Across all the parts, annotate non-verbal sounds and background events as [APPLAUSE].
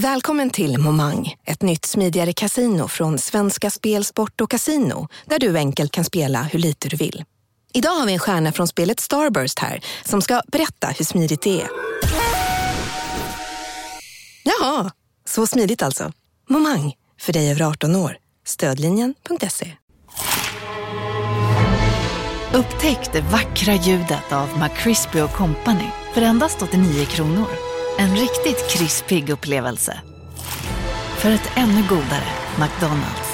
Välkommen till Momang, ett nytt smidigare casino från Svenska Spel, Sport och Casino där du enkelt kan spela hur lite du vill. Idag har vi en stjärna från spelet Starburst här som ska berätta hur smidigt det är. Jaha, så smidigt alltså. Momang, för dig över 18 år. Stödlinjen.se. Upptäck det vackra ljudet av McCrispy Company för endast 89 kronor. En riktigt krispig upplevelse. För ett ännu godare McDonalds.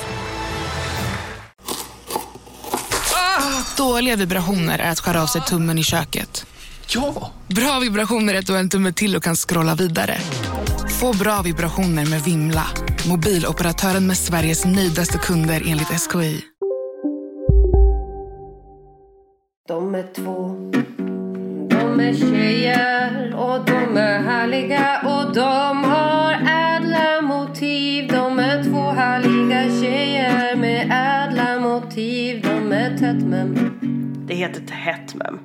Dåliga vibrationer är att skära av sig tummen i köket. Ja! Bra vibrationer är att du har en tumme till och kan scrolla vidare. Få bra vibrationer med Vimla. Mobiloperatören med Sveriges nöjdaste kunder enligt SKI. De är två, de är tjejer och de är härliga och de har ädla motiv. De är två härliga tjejer med ädla motiv. De är tätt men Det heter tätt mem.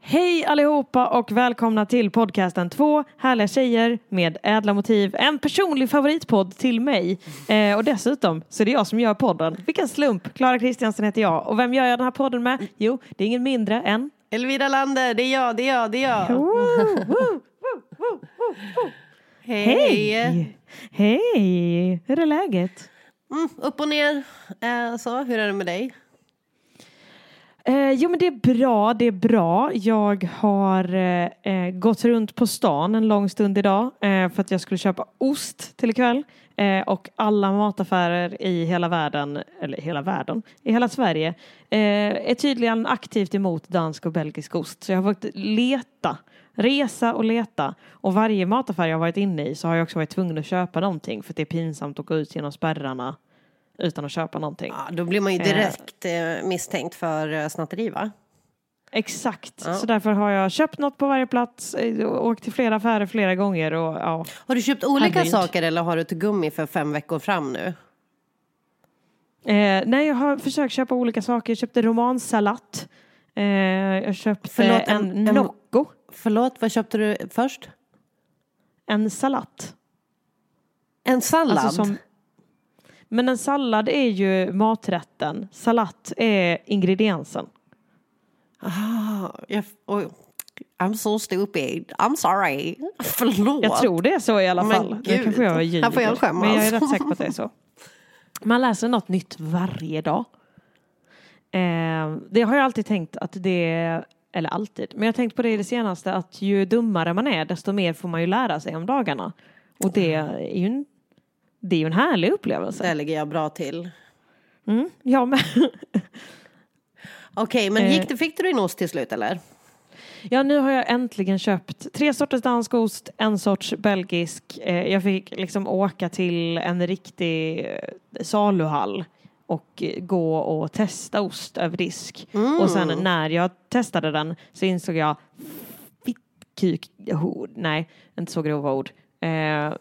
Hej allihopa och välkomna till podcasten Två härliga tjejer med ädla motiv. En personlig favoritpodd till mig. Eh, och dessutom så är det jag som gör podden. Vilken slump! Klara Kristiansen heter jag. Och vem gör jag den här podden med? Jo, det är ingen mindre än... Elvira Lander, det är jag, det är jag, det är jag. Hej! Hej! Hur är läget? Mm, upp och ner. Eh, så, hur är det med dig? Eh, jo men det är bra, det är bra. Jag har eh, eh, gått runt på stan en lång stund idag eh, för att jag skulle köpa ost till ikväll. Eh, och alla mataffärer i hela världen, eller hela världen, i hela Sverige eh, är tydligen aktivt emot dansk och belgisk ost. Så jag har fått leta, resa och leta. Och varje mataffär jag varit inne i så har jag också varit tvungen att köpa någonting för att det är pinsamt att gå ut genom spärrarna utan att köpa någonting. Ja, då blir man ju direkt eh, misstänkt för eh, snatteri va? Exakt, Ja. så därför har jag köpt något på varje plats, eh, åkt till flera affärer flera gånger och ja. Har du köpt olika Herregud. saker eller har du ett gummi för fem veckor fram nu? Eh, nej, jag har försökt köpa olika saker. Jag köpte romansalat. Eh, jag köpte Förlåt, en, en- en- Nocco. Förlåt, vad köpte du först? En salat. En sallad? Alltså som, men en sallad är ju maträtten. Salat är ingrediensen. Ah, jag, oj. I'm so stupid. I'm sorry. [LAUGHS] Förlåt. Jag tror det är så i alla Men fall. Det gud, kanske jag här får jag skämmas. Men jag är rätt säker på att det är så. [LAUGHS] Man läser något nytt varje dag. Eh, det har jag alltid tänkt att det eller alltid, men jag har tänkt på det i det senaste att ju dummare man är desto mer får man ju lära sig om dagarna. Och det är ju en, det är ju en härlig upplevelse. Där ligger jag bra till. Mm, jag med. [LAUGHS] Okej, men Eh. gick det, fick du din ost till slut eller? Ja, nu har jag äntligen köpt tre sorters dansk ost, en sorts belgisk. Eh, Jag fick liksom åka till en riktig eh, saluhall och gå och testa ost över disk. Och sen när jag testade den så insåg jag fittkuk, nej, inte så grova ord.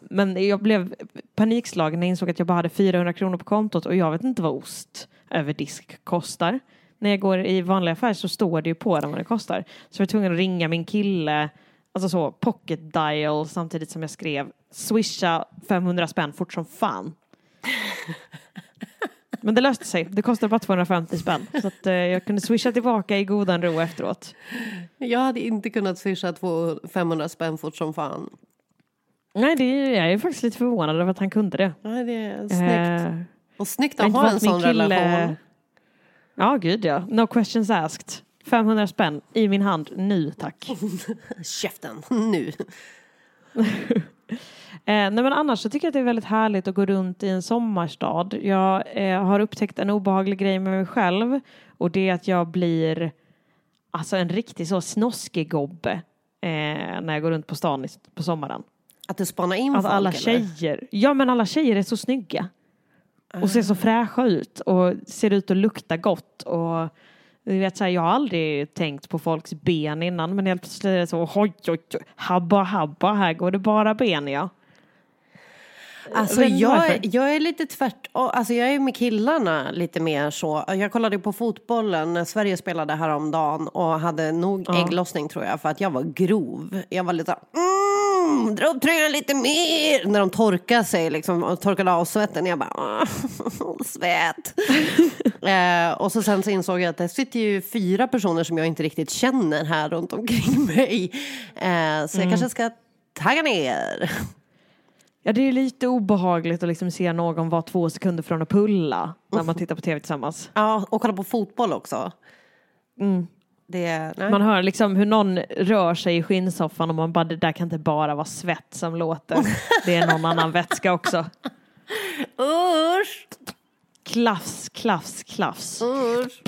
Men jag blev panikslagen när jag insåg att jag bara hade 400 kronor på kontot och jag vet inte vad ost över disk kostar. När jag går i vanliga affär så står det ju på den vad det kostar. Så jag var tvungen att ringa min kille, alltså så pocket dial samtidigt som jag skrev swisha 500 spänn fort som fan. [LAUGHS] Men det löste sig. Det kostade bara 250 spänn. Så att eh, jag kunde swisha tillbaka i godan ro efteråt. Jag hade inte kunnat swisha två 500 spänn fort som fan. Nej, det är, jag är faktiskt lite förvånad över att han kunde det. Nej, det är snyggt. Eh, Och snyggt att ha en sån kille- relation. Ja, gud ja. No questions asked. 500 spänn i min hand nu, tack. [LAUGHS] Käften, nu. [LAUGHS] Eh, nej men annars så tycker jag att det är väldigt härligt att gå runt i en sommarstad. Jag eh, har upptäckt en obehaglig grej med mig själv och det är att jag blir alltså en riktig så snoskig gobbe eh, när jag går runt på stan i, på sommaren. Att du spanar in Att folk alla eller? tjejer, ja men alla tjejer är så snygga. Och ser så fräscha ut och ser ut att lukta gott och du vet så här, jag har aldrig tänkt på folks ben innan men helt plötsligt är det så oj oj oj, habba habba, här går det bara ben ja. Alltså jag, jag är lite tvärt, alltså jag är med killarna lite mer så. Jag kollade på fotbollen när Sverige spelade häromdagen och hade nog Ja. ägglossning tror jag för att jag var grov. Jag var lite mm, dra upp tröjan lite mer. När de torkar sig liksom, och torkade av svetten. Jag bara, "Åh, svett. [LAUGHS] eh, och så sen så insåg jag att det sitter ju fyra personer som jag inte riktigt känner här runt omkring mig. Eh, så jag kanske ska tagga ner. Ja, det är lite obehagligt att liksom se någon vara två sekunder från att pulla när man tittar på tv tillsammans. Ja, och kolla på fotboll också. Det, nej. Man hör liksom hur någon rör sig i skinnsoffan och man bara, det där kan inte bara vara svett som låter. Det är någon annan vätska också. Usch! Klaffs, klaffs, klaffs. Usch!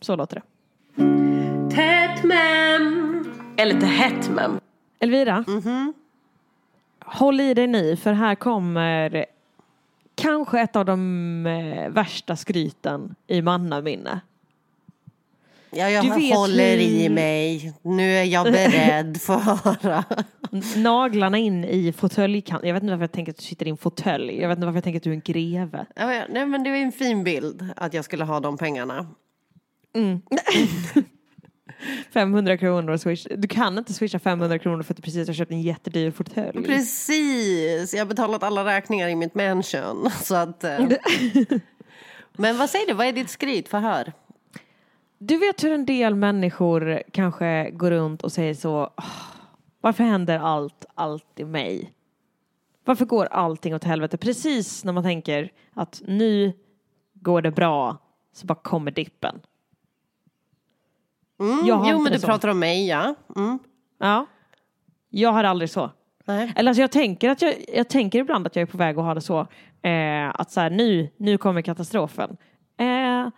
Så låter det. Tätt mem. Eller lite hett mem. Elvira, håll i dig nu för här kommer kanske ett av de eh, värsta skryten i mannaminne. Ja, jag håller hur- i mig. Nu är jag beredd [LAUGHS] för att höra. Naglarna in i fåtöljkanten. Jag vet inte varför jag tänker att du sitter i en fåtölj. Jag vet inte varför jag tänker att du är en greve. Ja, Nej, men det var en fin bild att jag skulle ha de pengarna. [LAUGHS] [LAUGHS] 500 kronor och swish. Du kan inte swisha 500 kronor för att du precis har köpt en jättedyr fåtölj. Precis, jag har betalat alla räkningar i mitt mansion. [LAUGHS] Så att, eh. [LAUGHS] Men vad säger du, vad är ditt skryt? Förhör. Du vet hur en del människor kanske går runt och säger så "Åh, Varför händer allt alltid mig? Varför går allting åt helvete? Precis när man tänker att nu går det bra så bara kommer dippen. Mm, Jag har jo, men du så. pratar om mig, ja. Mm. Ja. Jag har aldrig så. Nej. Eller alltså jag tänker, att jag, jag tänker ibland att jag är på väg att ha det så. Eh, att så här, nu, nu kommer katastrofen. Eh,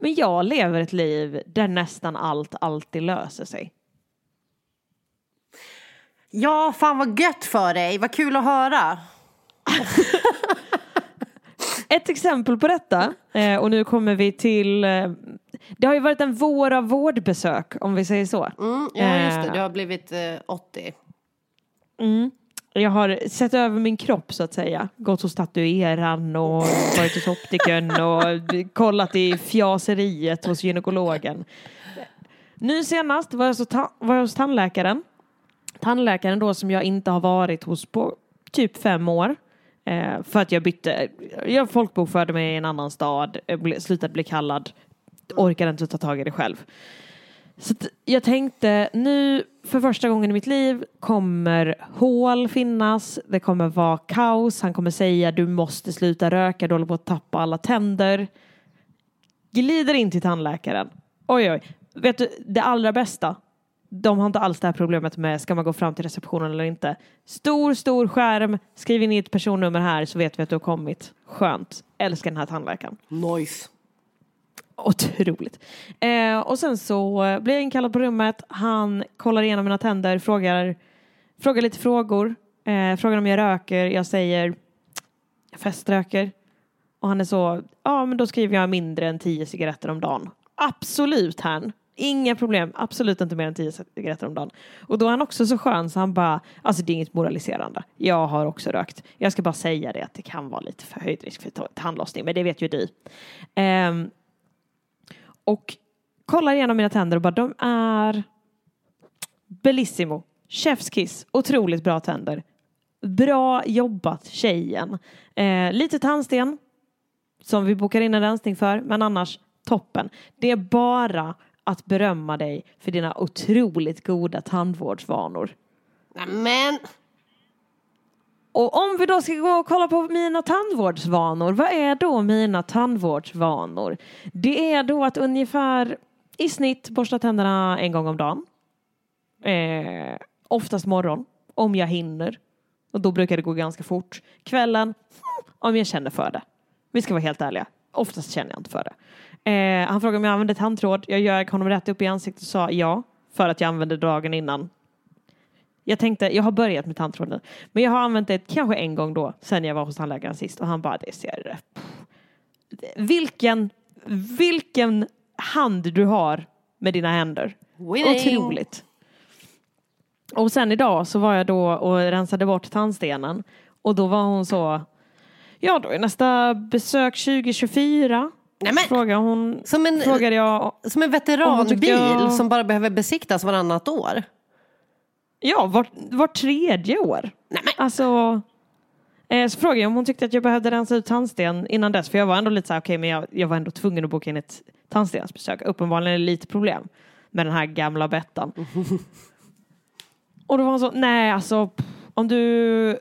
men jag lever ett liv där nästan allt alltid löser sig. Ja, fan vad gött för dig. Vad kul att höra. [LAUGHS] Ett exempel på detta, eh, och nu kommer vi till... Eh, det har ju varit en vår av vårdbesök, om vi säger så. Mm, ja, just det. Eh. Du har blivit eh, 80. Jag har sett över min kropp så att säga. Gått hos tatueraren och varit hos optikern och kollat i fjaseriet hos gynekologen. Nu senast var jag, så ta- var jag hos tandläkaren. Tandläkaren då som jag inte har varit hos på typ fem år. Eh, för att jag bytte, jag folkbokförde mig i en annan stad, eh, ble, slutade bli kallad, orkade inte ta tag i det själv. Så jag tänkte nu för första gången i mitt liv kommer hål finnas, det kommer vara kaos, han kommer säga du måste sluta röka, du håller på att tappa alla tänder. Glider in till tandläkaren. Oj oj, vet du det allra bästa? De har inte alls det här problemet med ska man gå fram till receptionen eller inte. Stor, stor skärm, skriv in ditt personnummer här så vet vi att du har kommit. Skönt, älskar den här tandläkaren. Nice. Otroligt. Eh, och sen så blir jag inkallad på rummet. Han kollar igenom mina tänder, frågar, frågar lite frågor. Eh, frågar om jag röker. Jag säger jag feströker. Och han är så, ja men då skriver jag mindre än tio cigaretter om dagen. Absolut han. Inga problem, absolut inte mer än tio cigaretter om dagen. Och då är han också så skön så han bara, alltså det är inget moraliserande. Jag har också rökt. Jag ska bara säga det att det kan vara lite förhöjd risk för tandlossning, men det vet ju du. Um, och kollar igenom mina tänder och bara de är bellissimo. Chefskiss, otroligt bra tänder. Bra jobbat tjejen. Eh, lite tandsten som vi bokar in en rensning för, men annars toppen. Det är bara att berömma dig för dina otroligt goda tandvårdsvanor. Men Och om vi då ska gå och kolla på mina tandvårdsvanor, vad är då mina tandvårdsvanor? Det är då att ungefär i snitt borsta tänderna en gång om dagen. Eh, oftast morgon, om jag hinner. Och då brukar det gå ganska fort. Kvällen, om jag känner för det. Vi ska vara helt ärliga. Oftast känner jag inte för det. Eh, han frågade om jag använde tandtråd. Jag ljög honom rätt upp i ansiktet och sa ja. För att jag använde dagen innan. Jag tänkte, jag har börjat med tandtråd nu. Men jag har använt det kanske en gång då, sen jag var hos tandläkaren sist. Och han bara, det ser... Vilken, vilken hand du har med dina händer. Winning. Otroligt. Och sen idag så var jag då och rensade bort tandstenen. Och då var hon så, ja då är nästa besök 2024. Nej, men, Frågade hon, som, en, frågade jag, som en veteranbil jag- som bara behöver besiktas varannat år. Ja, var, var tredje år. Nej, men. Alltså, eh, så frågade jag om hon tyckte att jag behövde rensa ut tandsten innan dess. För jag var ändå lite så här, okej men jag, jag var ändå tvungen att boka in ett tandstensbesök. Uppenbarligen är det lite problem med den här gamla Bettan. [LAUGHS] Och då var hon så, nej alltså om du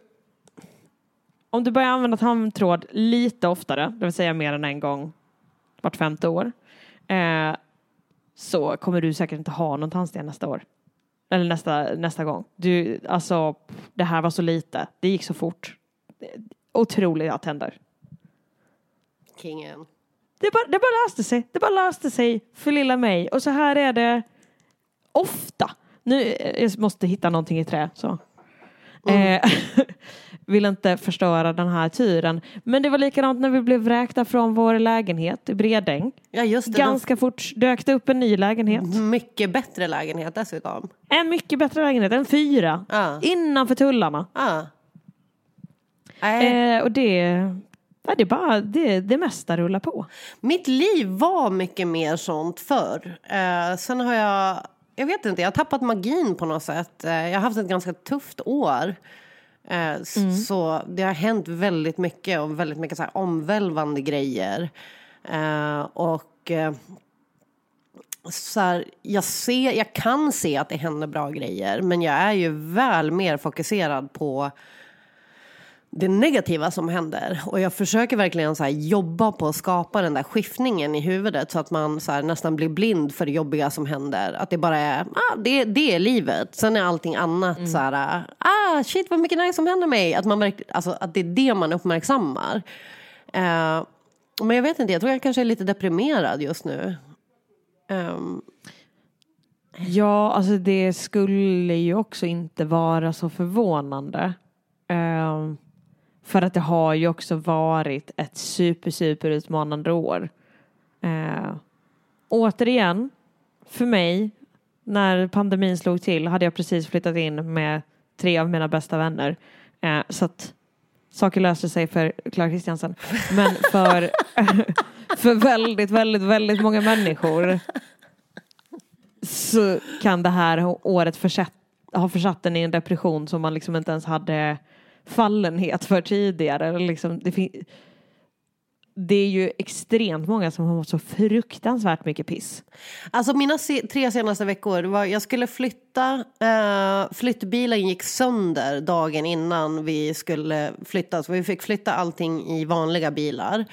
om du börjar använda tandtråd lite oftare, det vill säga mer än en gång vart femte år, eh, så kommer du säkert inte ha någon tandsten nästa år. Eller nästa, nästa gång. Du, alltså, det här var så lite. Det gick så fort. Otroliga tänder. Kingen. Det bara, det bara löste sig. Det bara löste sig för lilla mig. Och så här är det ofta. Nu, eh, jag måste hitta någonting i trä. Så. Eh, [LAUGHS] vill inte förstöra den här turen. Men det var likadant när vi blev vräkta från vår lägenhet i Bredäng. Ja, just det. Ganska fort dök det upp en ny lägenhet. En mycket bättre lägenhet dessutom. En mycket bättre lägenhet, en fyra. Ja. Innanför tullarna. Nej. Eh, och det, ja, det, bara, det, det mesta rullar på. Mitt liv var mycket mer sånt förr. Eh, sen har jag, jag vet inte, jag har tappat magin på något sätt. Eh, jag har haft ett ganska tufft år. Eh, s- Så det har hänt väldigt mycket och väldigt mycket så omvälvande grejer. Eh, och eh, så här, jag, ser, jag kan se att det händer bra grejer men jag är ju väl mer fokuserad på det negativa som händer. Och jag försöker verkligen så jobba på att skapa den där skiftningen i huvudet så att man så nästan blir blind för det jobbiga som händer. Att det bara är, ah, det, det är livet. Sen är allting annat så här, ah shit vad mycket nice som händer mig. Att, man alltså, att det är det man uppmärksammar. Eh, men jag vet inte, jag tror jag kanske är lite deprimerad just nu. Ehm, Ja, alltså det skulle ju också inte vara så förvånande. Ehm, för att det har ju också varit ett super, super utmanande år. Eh, återigen, för mig, när pandemin slog till hade jag precis flyttat in med tre av mina bästa vänner. Eh, så att saker löste sig för Clara Kristiansen. Men för, [LAUGHS] för väldigt, väldigt, väldigt många människor så kan det här året försätt, ha försatt en i en depression som man liksom inte ens hade fallenhet för tidigare. Liksom, det, det är ju extremt många som har mått så fruktansvärt mycket piss. Alltså mina se- tre senaste veckor var jag skulle flytta. Eh, flyttbilen gick sönder dagen innan vi skulle flytta. Så vi fick flytta allting i vanliga bilar.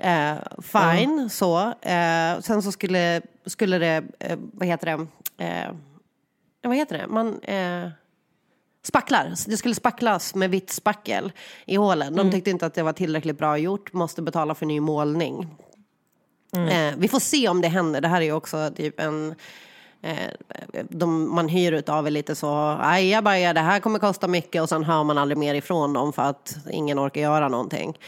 Eh, fine, så. Eh, sen så skulle, skulle det, eh, vad heter det, eh, vad heter det, man... Spacklar. Det skulle spacklas med vitt spackel i hålen. De tyckte inte att det var tillräckligt bra gjort. Måste betala för ny målning. Eh, vi får se om det händer. Det här är ju också typ en... Eh, de, man hyr utav är lite så, ajabaja, det här kommer kosta mycket och sen hör man aldrig mer ifrån dem för att ingen orkar göra någonting.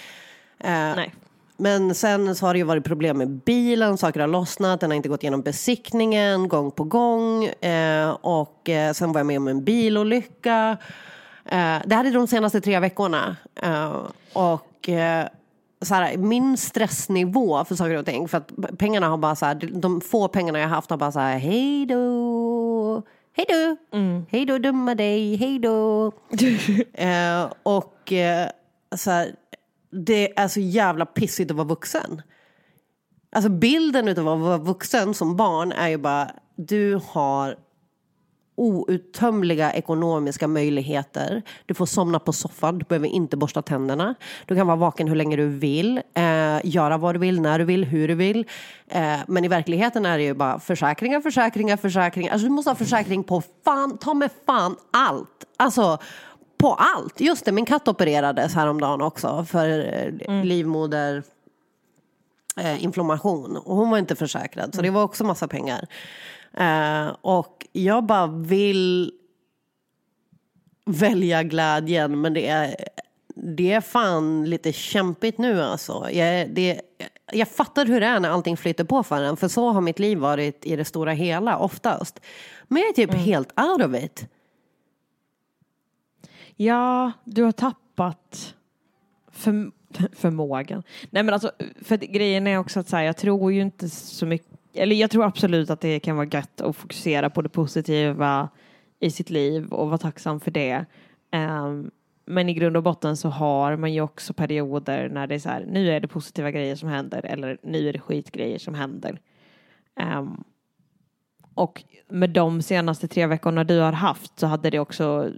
Eh, Nej. Men sen så har det ju varit problem med bilen, saker har lossnat, den har inte gått igenom besiktningen gång på gång. Eh, och eh, sen var jag med om en bilolycka. Eh, det här är de senaste tre veckorna. Eh, och eh, så här, min stressnivå för saker och ting, för att pengarna har bara så här, de få pengarna jag haft har bara så här, hej då, hej då, hej då dumma dig, hej då. [LAUGHS] eh, och så här, det är så jävla pissigt att vara vuxen. Alltså bilden av att vara vuxen som barn är ju bara, du har outtömliga ekonomiska möjligheter. Du får somna på soffan, du behöver inte borsta tänderna. Du kan vara vaken hur länge du vill, eh, göra vad du vill, när du vill, hur du vill. Eh, men i verkligheten är det ju bara försäkringar, försäkringar, försäkringar. Alltså du måste ha försäkring på fan, ta med fan allt. Alltså på allt. Just det, min katt opererades häromdagen också för eh, livmoder eh, inflammation och hon var inte försäkrad så det var också massa pengar. Eh, och jag bara vill välja glädjen men det är, det är fan lite kämpigt nu alltså. Jag, det, jag fattar hur det är när allting flyter på för en för så har mitt liv varit i det stora hela oftast. Men jag är typ helt out of it. Ja, du har tappat för, [LAUGHS] förmågan. Nej men alltså, för grejen är också att så här, jag tror ju inte så mycket, eller jag tror absolut att det kan vara gött att fokusera på det positiva i sitt liv och vara tacksam för det. Um, men i grund och botten så har man ju också perioder när det är så här, nu är det positiva grejer som händer eller nu är det skitgrejer som händer. Um, och med de senaste tre veckorna du har haft så hade det också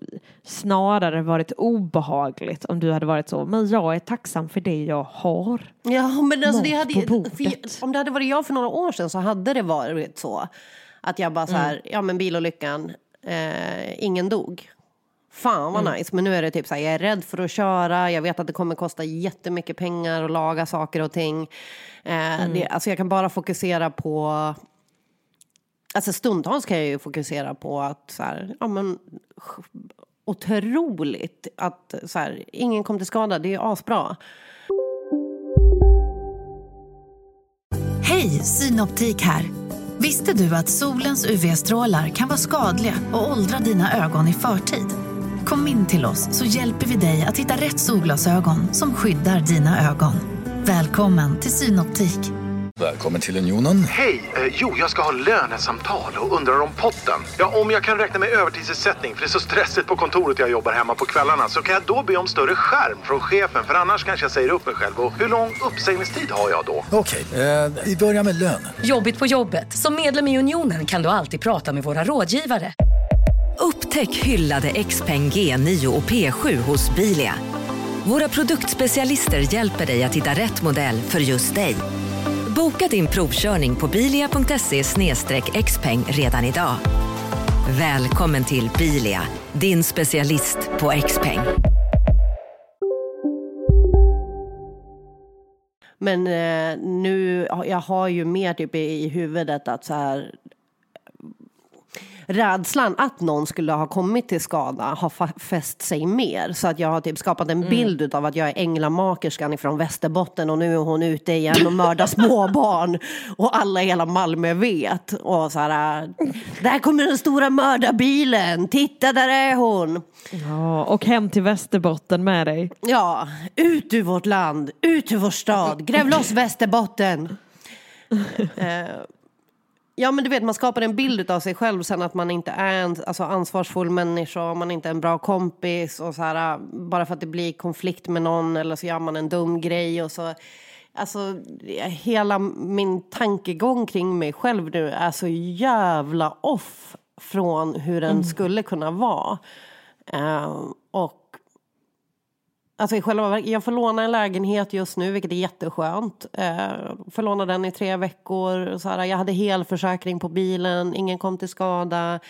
snarare varit obehagligt om du hade varit så, men jag är tacksam för det jag har. Ja, men alltså det hade, för, om det hade varit jag för några år sedan så hade det varit så. Att jag bara så här, ja men bilolyckan, eh, ingen dog. Fan vad nice, men nu är det typ så här, jag är rädd för att köra, jag vet att det kommer kosta jättemycket pengar att laga saker och ting. Eh, det, alltså jag kan bara fokusera på, alltså stundtals kan jag ju fokusera på att så här, ja men otroligt att så här, ingen kom till skada, det är asbra. Hej, Synoptik här. Visste du att solens UV-strålar kan vara skadliga och åldra dina ögon i förtid? Kom in till oss så hjälper vi dig att hitta rätt solglasögon som skyddar dina ögon. Välkommen till Synoptik. Välkommen till Unionen. Hej! Eh, jo, jag ska ha lönesamtal och undrar om potten. Ja, om jag kan räkna med övertidsersättning för det är så stressigt på kontoret jag jobbar hemma på kvällarna så kan jag då be om större skärm från chefen för annars kanske jag säger upp mig själv. Och hur lång uppsägningstid har jag då? Okej, eh, vi börjar med lön. Jobbigt på jobbet. Som medlem i Unionen kan du alltid prata med våra rådgivare. Upptäck hyllade XPeng G9 och P7 hos Bilia. Våra produktspecialister hjälper dig att hitta rätt modell för just dig. Boka din provkörning på bilia.se xpeng redan idag. Välkommen till Bilia, din specialist på XPeng. Men eh, nu, jag har ju mer typ i huvudet att så här rädslan att någon skulle ha kommit till skada har fäst sig mer. Så att jag har typ skapat en bild av att jag är änglamakerskan ifrån Västerbotten och nu är hon ute igen och mördar [LAUGHS] småbarn. Och alla i hela Malmö vet. Och så här, där kommer den stora mördarbilen, titta där är hon. Ja, och hem till Västerbotten med dig. Ja, ut ur vårt land, ut ur vår stad, [LAUGHS] gräv loss Västerbotten. [LAUGHS] Ja men du vet man skapar en bild av sig själv sen att man inte är en alltså, ansvarsfull människa, man är inte en bra kompis och så här, bara för att det blir konflikt med någon eller så gör man en dum grej och så Alltså hela min tankegång kring mig själv nu är så jävla off från hur den skulle kunna vara. Eh, och Alltså i själva verket, jag får låna en lägenhet just nu, vilket är jätteskönt. Eh, får låna den i tre veckor. Så här, jag hade helförsäkring på bilen, ingen kom till skada.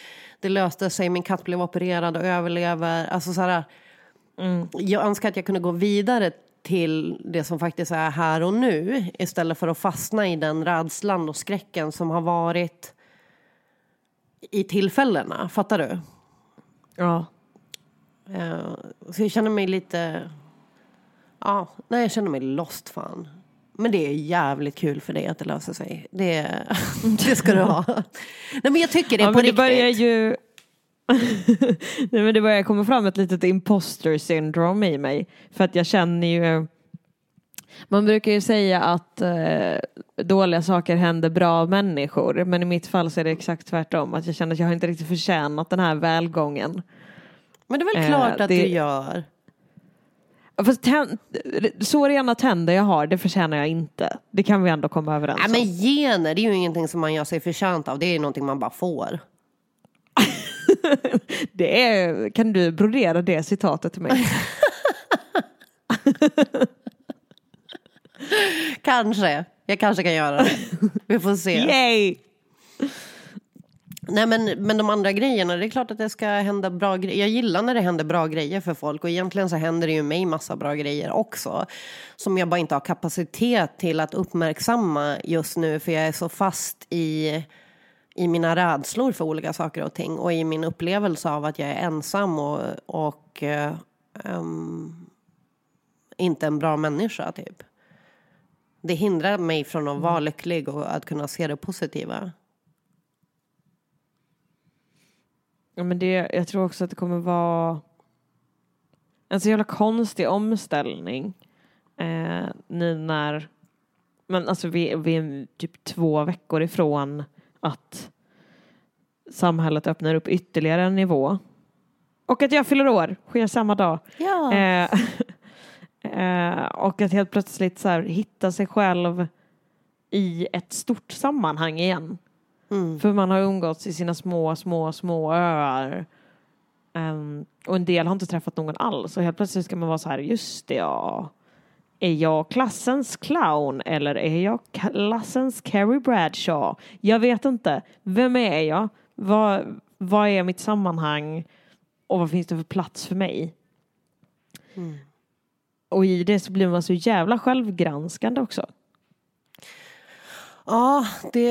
Det löste sig, min katt blev opererad och överlever. Alltså så här, Jag önskar att jag kunde gå vidare till det som faktiskt är här och nu istället för att fastna i den rädslan och skräcken som har varit i tillfällena. Fattar du? Ja. Eh, Så jag känner mig lite... Ja, nej, jag känner mig lost fan. Men det är jävligt kul för dig att det löser sig. Det, [LAUGHS] det ska du ha. Nej men jag tycker det ja på men det riktigt. börjar ju... [LAUGHS] Nej, men det börjar komma fram ett litet imposter syndrome i mig. För att jag känner ju... Man brukar ju säga att eh, dåliga saker händer bra människor. Men i mitt fall så är det exakt tvärtom. Att jag känner att jag har inte riktigt förtjänat den här välgången. Men det är väl Eh, klart att det- du gör. Fast tän- så rena tänder jag har, det förtjänar jag inte. Det kan vi ändå komma överens Nej, om. men gener, det är ju ingenting som man gör sig förtjänt av. Det är ju någonting man bara får. [LAUGHS] Det är, kan du brodera det citatet till mig? [LAUGHS] Kanske. Jag kanske kan göra det. Vi får se. [LAUGHS] Yay! Nej men, men de andra grejerna, det är klart att det ska hända bra grejer. Jag gillar när det händer bra grejer för folk och egentligen så händer det ju mig massa bra grejer också. Som jag bara inte har kapacitet till att uppmärksamma just nu för jag är så fast i, i mina rädslor för olika saker och ting och i min upplevelse av att jag är ensam och, och um, inte en bra människa typ. Det hindrar mig från att vara lycklig och att kunna se det positiva. Ja, men det, jag tror också att det kommer vara en så jävla konstig omställning. Eh, nu när, men alltså vi, vi är typ två veckor ifrån att samhället öppnar upp ytterligare en nivå. Och att jag fyller år, sker samma dag. Ja. Eh, [LAUGHS] eh, och att helt plötsligt så här, hitta sig själv i ett stort sammanhang igen. Mm. För man har umgåtts i sina små, små, små öar. Ehm, och en del har inte träffat någon alls. Och helt plötsligt ska man vara så här, just det ja. Är jag klassens clown eller är jag klassens Carrie Bradshaw? Jag vet inte. Vem är jag? Vad, vad är mitt sammanhang? Och vad finns det för plats för mig? Mm. Och i det så blir man så jävla självgranskande också. Ja, det,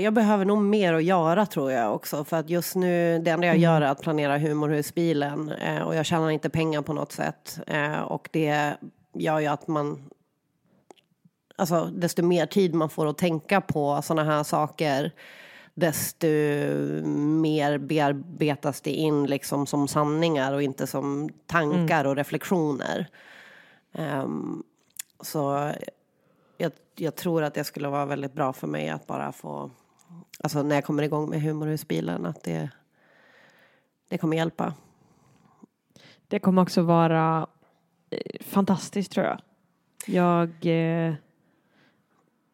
jag behöver nog mer att göra tror jag också. För att just nu, det enda jag gör är att planera humorhusbilen. Eh, och jag tjänar inte pengar på något sätt. Eh, och det gör ju att man... Alltså, desto mer tid man får att tänka på sådana här saker desto mer bearbetas det in liksom som sanningar och inte som tankar och reflektioner. Ehm, så jag, tror att det skulle vara väldigt bra för mig att bara få, alltså när jag kommer igång med humorhusbilen, att det, det kommer hjälpa. Det kommer också vara eh, fantastiskt tror jag. Jag eh,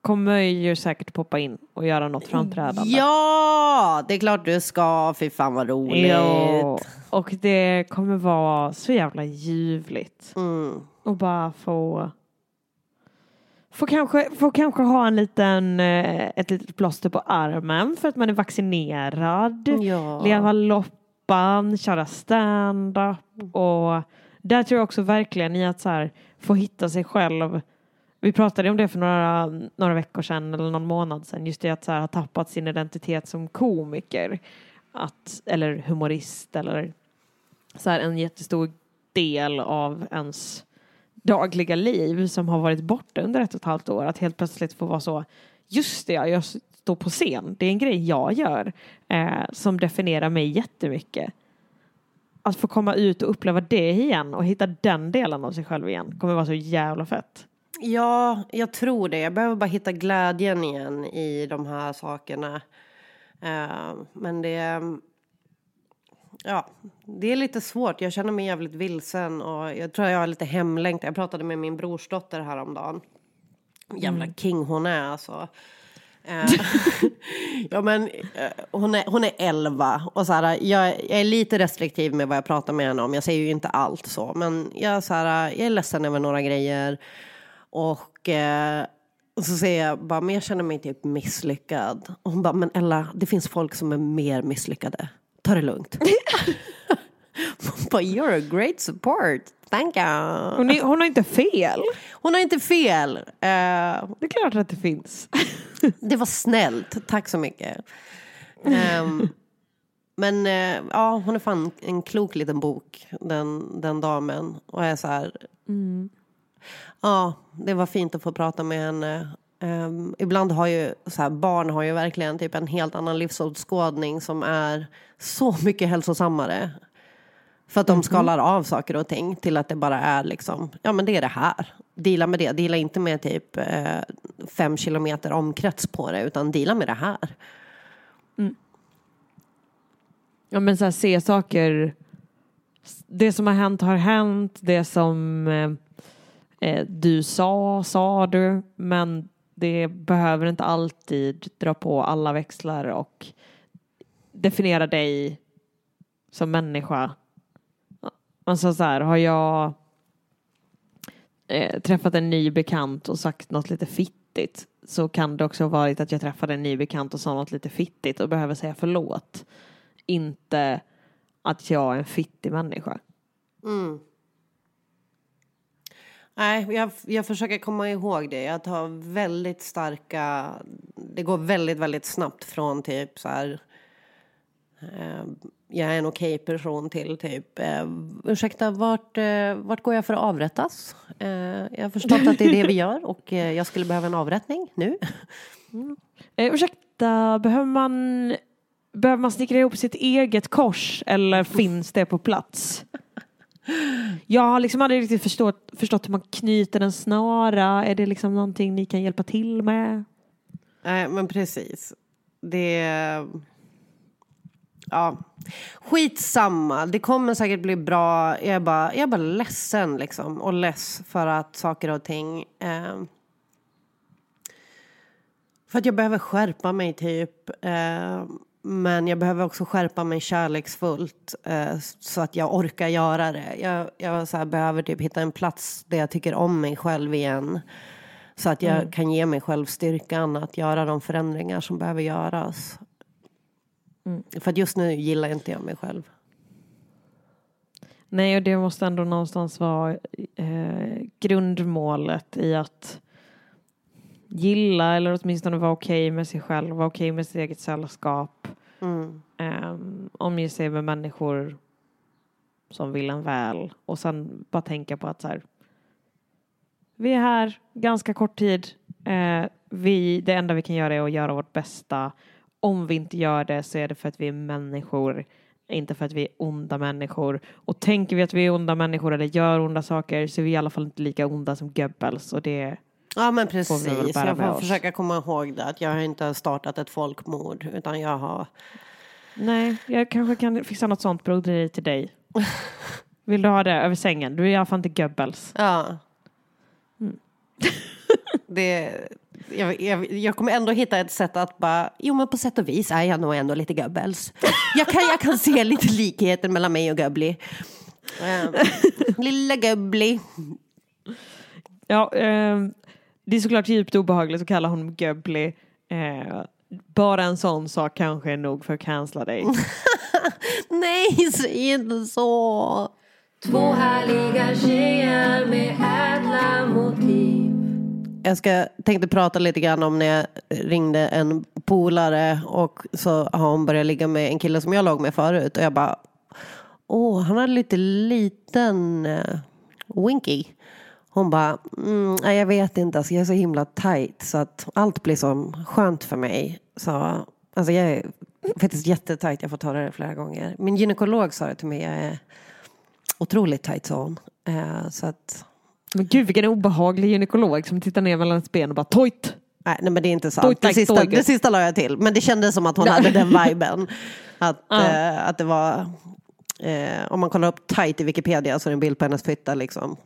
kommer ju säkert poppa in och göra något framträdande. Ja, det är klart du ska. Fy fan vad roligt. Ja, och det kommer vara så jävla ljuvligt. Mm. Och bara få Få kanske, få kanske ha en liten, eh, ett litet plåster på armen för att man är vaccinerad. Ja. Leva loppan, köra stand-up. Och där tror jag också verkligen i att så här, få hitta sig själv. Vi pratade om det för några, några veckor sedan eller någon månad sedan. Just det att så här, ha tappat sin identitet som komiker. Att, eller humorist eller så här, en jättestor del av ens dagliga liv som har varit borta under ett och ett halvt år. Att helt plötsligt få vara så, just det, jag står på scen. Det är en grej jag gör eh, som definierar mig jättemycket. Att få komma ut och uppleva det igen och hitta den delen av sig själv igen kommer vara så jävla fett. Ja, jag tror det. Jag behöver bara hitta glädjen igen i de här sakerna. Eh, men det... Ja, det är lite svårt. Jag känner mig jävligt vilsen och jag tror jag har lite hemlängtan. Jag pratade med min brorsdotter häromdagen. Jävla king hon är alltså. [LAUGHS] Eh, [LAUGHS] ja men eh, hon är, hon är 11 och så här, jag, jag är lite restriktiv med vad jag pratar med henne om. Jag säger ju inte allt så men jag, så här, jag är ledsen över några grejer. Och, eh, och så säger jag bara, men jag känner mig typ misslyckad. Och hon bara, men Ella, det finns folk som är mer misslyckade. Ta det lugnt. [LAUGHS] Bara, you're a great support. Thank you. Hon, är, hon har inte fel. Hon har inte fel. Eh, Det är klart att det finns. [LAUGHS] det var snällt. Tack så mycket. Ehm, [LAUGHS] men eh, ja, hon är fan en klok liten bok, den, den damen. Och jag är så här... Ja, det var fint att få prata med henne. Ehm, ibland har ju så här, barn har ju verkligen typ en helt annan livsåskådning som är så [LAUGHS] mycket hälsosammare. För att de skalar av saker och ting till att det bara är liksom, ja men det är det här. Dela med det, dela inte med typ eh, fem kilometer omkrets på det utan dela med det här. Ja men så här, se saker. Det som har hänt har hänt. Det som eh, eh, du sa, sa du. Men det behöver inte alltid dra på alla växlar och definiera dig som människa. Alltså så här, har jag eh, träffat en ny bekant och sagt något lite fittigt så kan det också ha varit att jag träffade en ny bekant och sa något lite fittigt och behöver säga förlåt. Inte att jag är en fittig människa. Mm. Nej, jag, jag försöker komma ihåg det. Jag tar väldigt starka... Det går väldigt, väldigt snabbt från typ så här... Eh, jag är en okej person till typ... Eh, ursäkta, vart, eh, vart går jag för att avrättas? Eh, jag har förstått att det är det vi gör och eh, jag skulle behöva en avrättning nu. [LAUGHS] Eh, ursäkta, behöver man, behöver man snickra ihop sitt eget kors eller finns det på plats? Jag har liksom aldrig riktigt förstått, förstått hur man knyter en snara. Är det liksom någonting ni kan hjälpa till med? Nej, men precis. Det... Ja. Skitsamma, det kommer säkert bli bra. Jag är bara, jag är bara ledsen liksom. Och less för att saker och ting... Eh, för att jag behöver skärpa mig typ. Eh, men jag behöver också skärpa mig kärleksfullt. Eh, så att jag orkar göra det. Jag, jag så här, behöver typ hitta en plats där jag tycker om mig själv igen. Så att jag Mm. kan ge mig själv styrkan att göra de förändringar som behöver göras. Mm. För att just nu gillar inte jag mig själv. Nej, och det måste ändå någonstans vara eh, grundmålet i att gilla eller åtminstone vara okej med sig själv, vara okej med sitt eget sällskap. Mm. Eh, omge sig med människor som vill en väl och sen bara tänka på att så här, vi är här ganska kort tid. Eh, vi, det enda vi kan göra är att göra vårt bästa. Om vi inte gör det så är det för att vi är människor, inte för att vi är onda människor. Och tänker vi att vi är onda människor eller gör onda saker så är vi i alla fall inte lika onda som Goebbels. Och det, Ja men Får precis, bära jag får försöka komma ihåg det. Att jag har inte startat ett folkmord. Utan jag har... nej, jag kanske kan fixa något sånt broderi till dig. Vill du ha det över sängen? Du är i alla fall inte Goebbels. Ja. Mm. [LAUGHS] det, jag, jag, jag kommer ändå hitta ett sätt att bara, jo men på sätt och vis är jag nog ändå lite Goebbels. Jag kan, jag kan se lite likheter mellan mig och Goebbli. Eh, lilla Goebbli. Ja, ehm, det är såklart djupt obehagligt att kalla honom Goebbli. Eh, bara en sån sak kanske är nog för att cancella dig. [LAUGHS] Nej, säg inte så. Två härliga tjejer med ädla motiv. Jag ska, tänkte prata lite grann om när jag ringde en polare och så har hon börjat ligga med en kille som jag låg med förut och jag bara Åh, han hade lite liten uh, winky. Hon bara, mm, nej, jag vet inte, alltså, jag är så himla tight så att allt blir så skönt för mig. Så, alltså jag är faktiskt jättetajt, jag får ta det flera gånger. Min gynekolog sa det till mig, jag är otroligt tight sa hon. Eh, så att Men gud vilken obehaglig gynekolog som tittar ner mellan ett ben och bara tojt. Nej, nej men det är inte sant. Det toy, sista, det sista la jag till. Men det kändes som att hon hade den viben. Att, Ja. eh, att det var... Eh, om man kollar upp tight i Wikipedia så är det en bild på hennes fitta liksom.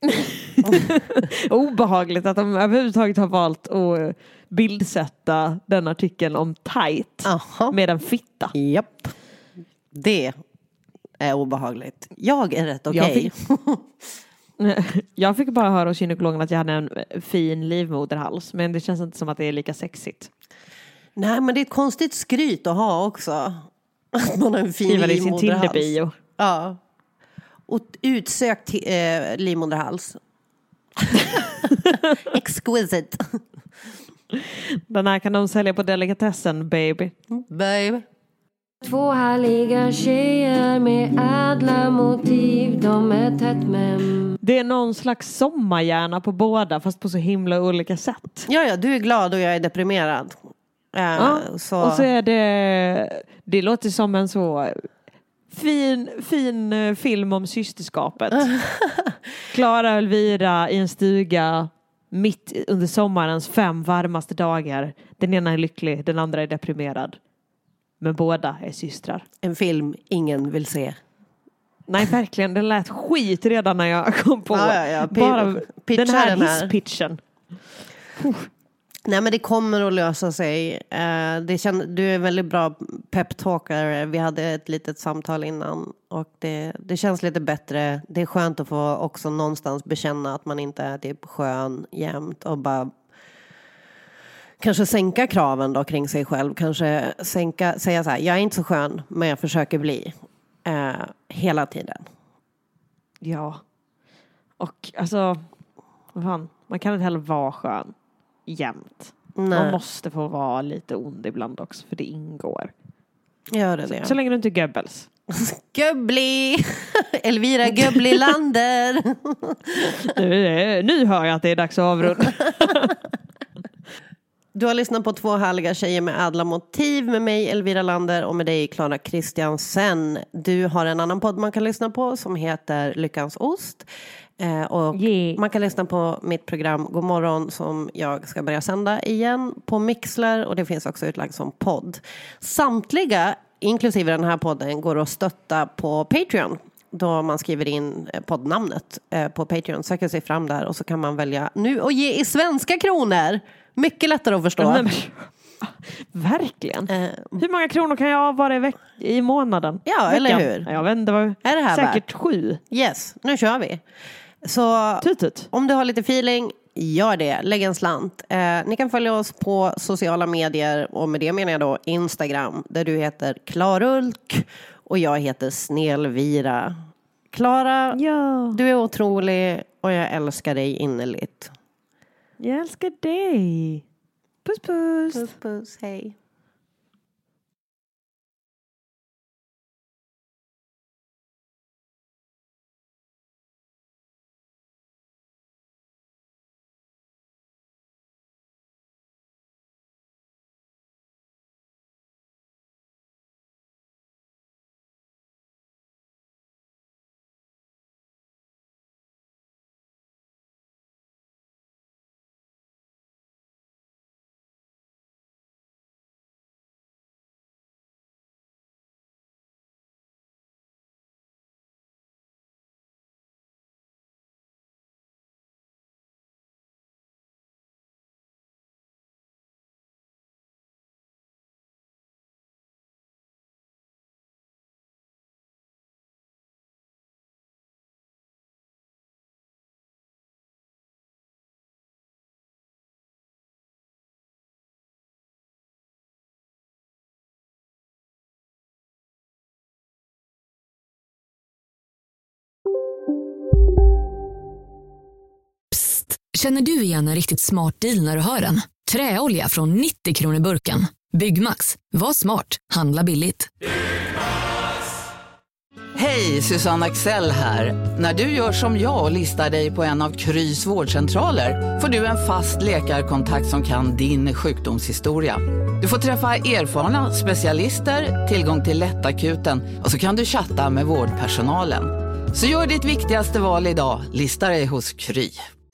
[LAUGHS] Obehagligt att de överhuvudtaget har valt att bildsätta den artikeln om tight Aha. med en fitta. Japp. Det är obehagligt. Jag är rätt Jag okej. [LAUGHS] Jag fick bara höra hos gynekologen att jag hade en fin livmoderhals men det känns inte som att det är lika sexigt. Nej men det är ett konstigt skryt att ha också. [LAUGHS] Att man har en fin Skriva det i sin livmoderhals. Tinder-bio. Ja. Och utsökt eh, livmoderhals. [LAUGHS] Exquisite. Den här kan de sälja på delikatessen baby. Babe. Två härliga tjejer med ädla motiv. De är tätt men Det är någon slags sommarhjärna på båda fast på så himla olika sätt. Ja, ja, du är glad och jag är deprimerad. Eh, Ja, så... Och så är det, det låter som en så fin, fin eh, film om systerskapet. [LAUGHS] Klara och Elvira i en stuga mitt under sommarens fem varmaste dagar. Den ena är lycklig, den andra är deprimerad. Men båda är systrar. En film ingen vill se. Nej, verkligen. Den lät skit redan när jag kom på Ja, ja, ja. Bara pitcha den här den här. hisspitchen. Nej men det kommer att lösa sig. Eh, det känd, du är en väldigt bra peptalkare. Vi hade ett litet samtal innan och det, det känns lite bättre. Det är skönt att få också någonstans bekänna att man inte är typ skön jämt och bara kanske sänka kraven då kring sig själv. Kanske sänka, säga så här, jag är inte så skön men jag försöker bli. Eh, hela tiden. Ja. Och alltså, vad fan, man kan inte heller vara skön jämt. Man Nej, måste få vara lite ond ibland också för det ingår. gör det det. Så länge du inte är Goebbels. [LAUGHS] Gubbli! [LAUGHS] Elvira Gubbli-Lander. [LAUGHS] nu, är- nu hör jag att det är dags att avrunda. Du har lyssnat på två härliga tjejer med ädla motiv med mig Elvira Lander och med dig Klara Kristiansen. Du har en annan podd man kan lyssna på som heter Lyckans ost. Eh, och Yeah. Man kan lyssna på mitt program God morgon som jag ska börja sända igen på Mixler och det finns också utlagt som podd. Samtliga inklusive den här podden, går att stötta på Patreon. Då man skriver in eh, poddnamnet eh, på Patreon, söker sig fram där och så kan man välja nu och ge i svenska kronor. Mycket lättare att förstå. Nej, men- [LAUGHS] Verkligen. Hur många kronor kan jag ha varje veck- i månaden? Ja, eller Veckan? hur? Jag vet inte, det var Är det här säkert värt? sju. Yes, nu kör vi. Så om du har lite feeling, gör det. Lägg en slant. Eh, ni kan följa oss på sociala medier och med det menar jag då Instagram där du heter Klarulk och jag heter Snelvira. Klara, du är otrolig och jag älskar dig innerligt. Jag älskar dig. Puss puss. Puss puss, hej. Känner du igen en riktigt smart deal när du hör den? Träolja från 90 kronor burken. Byggmax. Var smart. Handla billigt. Hej, Susanne Axel här. När du gör som jag och listar dig på en av Krys vårdcentraler får du en fast läkarkontakt som kan din sjukdomshistoria. Du får träffa erfarna specialister, tillgång till lättakuten och så kan du chatta med vårdpersonalen. Så gör ditt viktigaste val idag, lista dig hos Kry.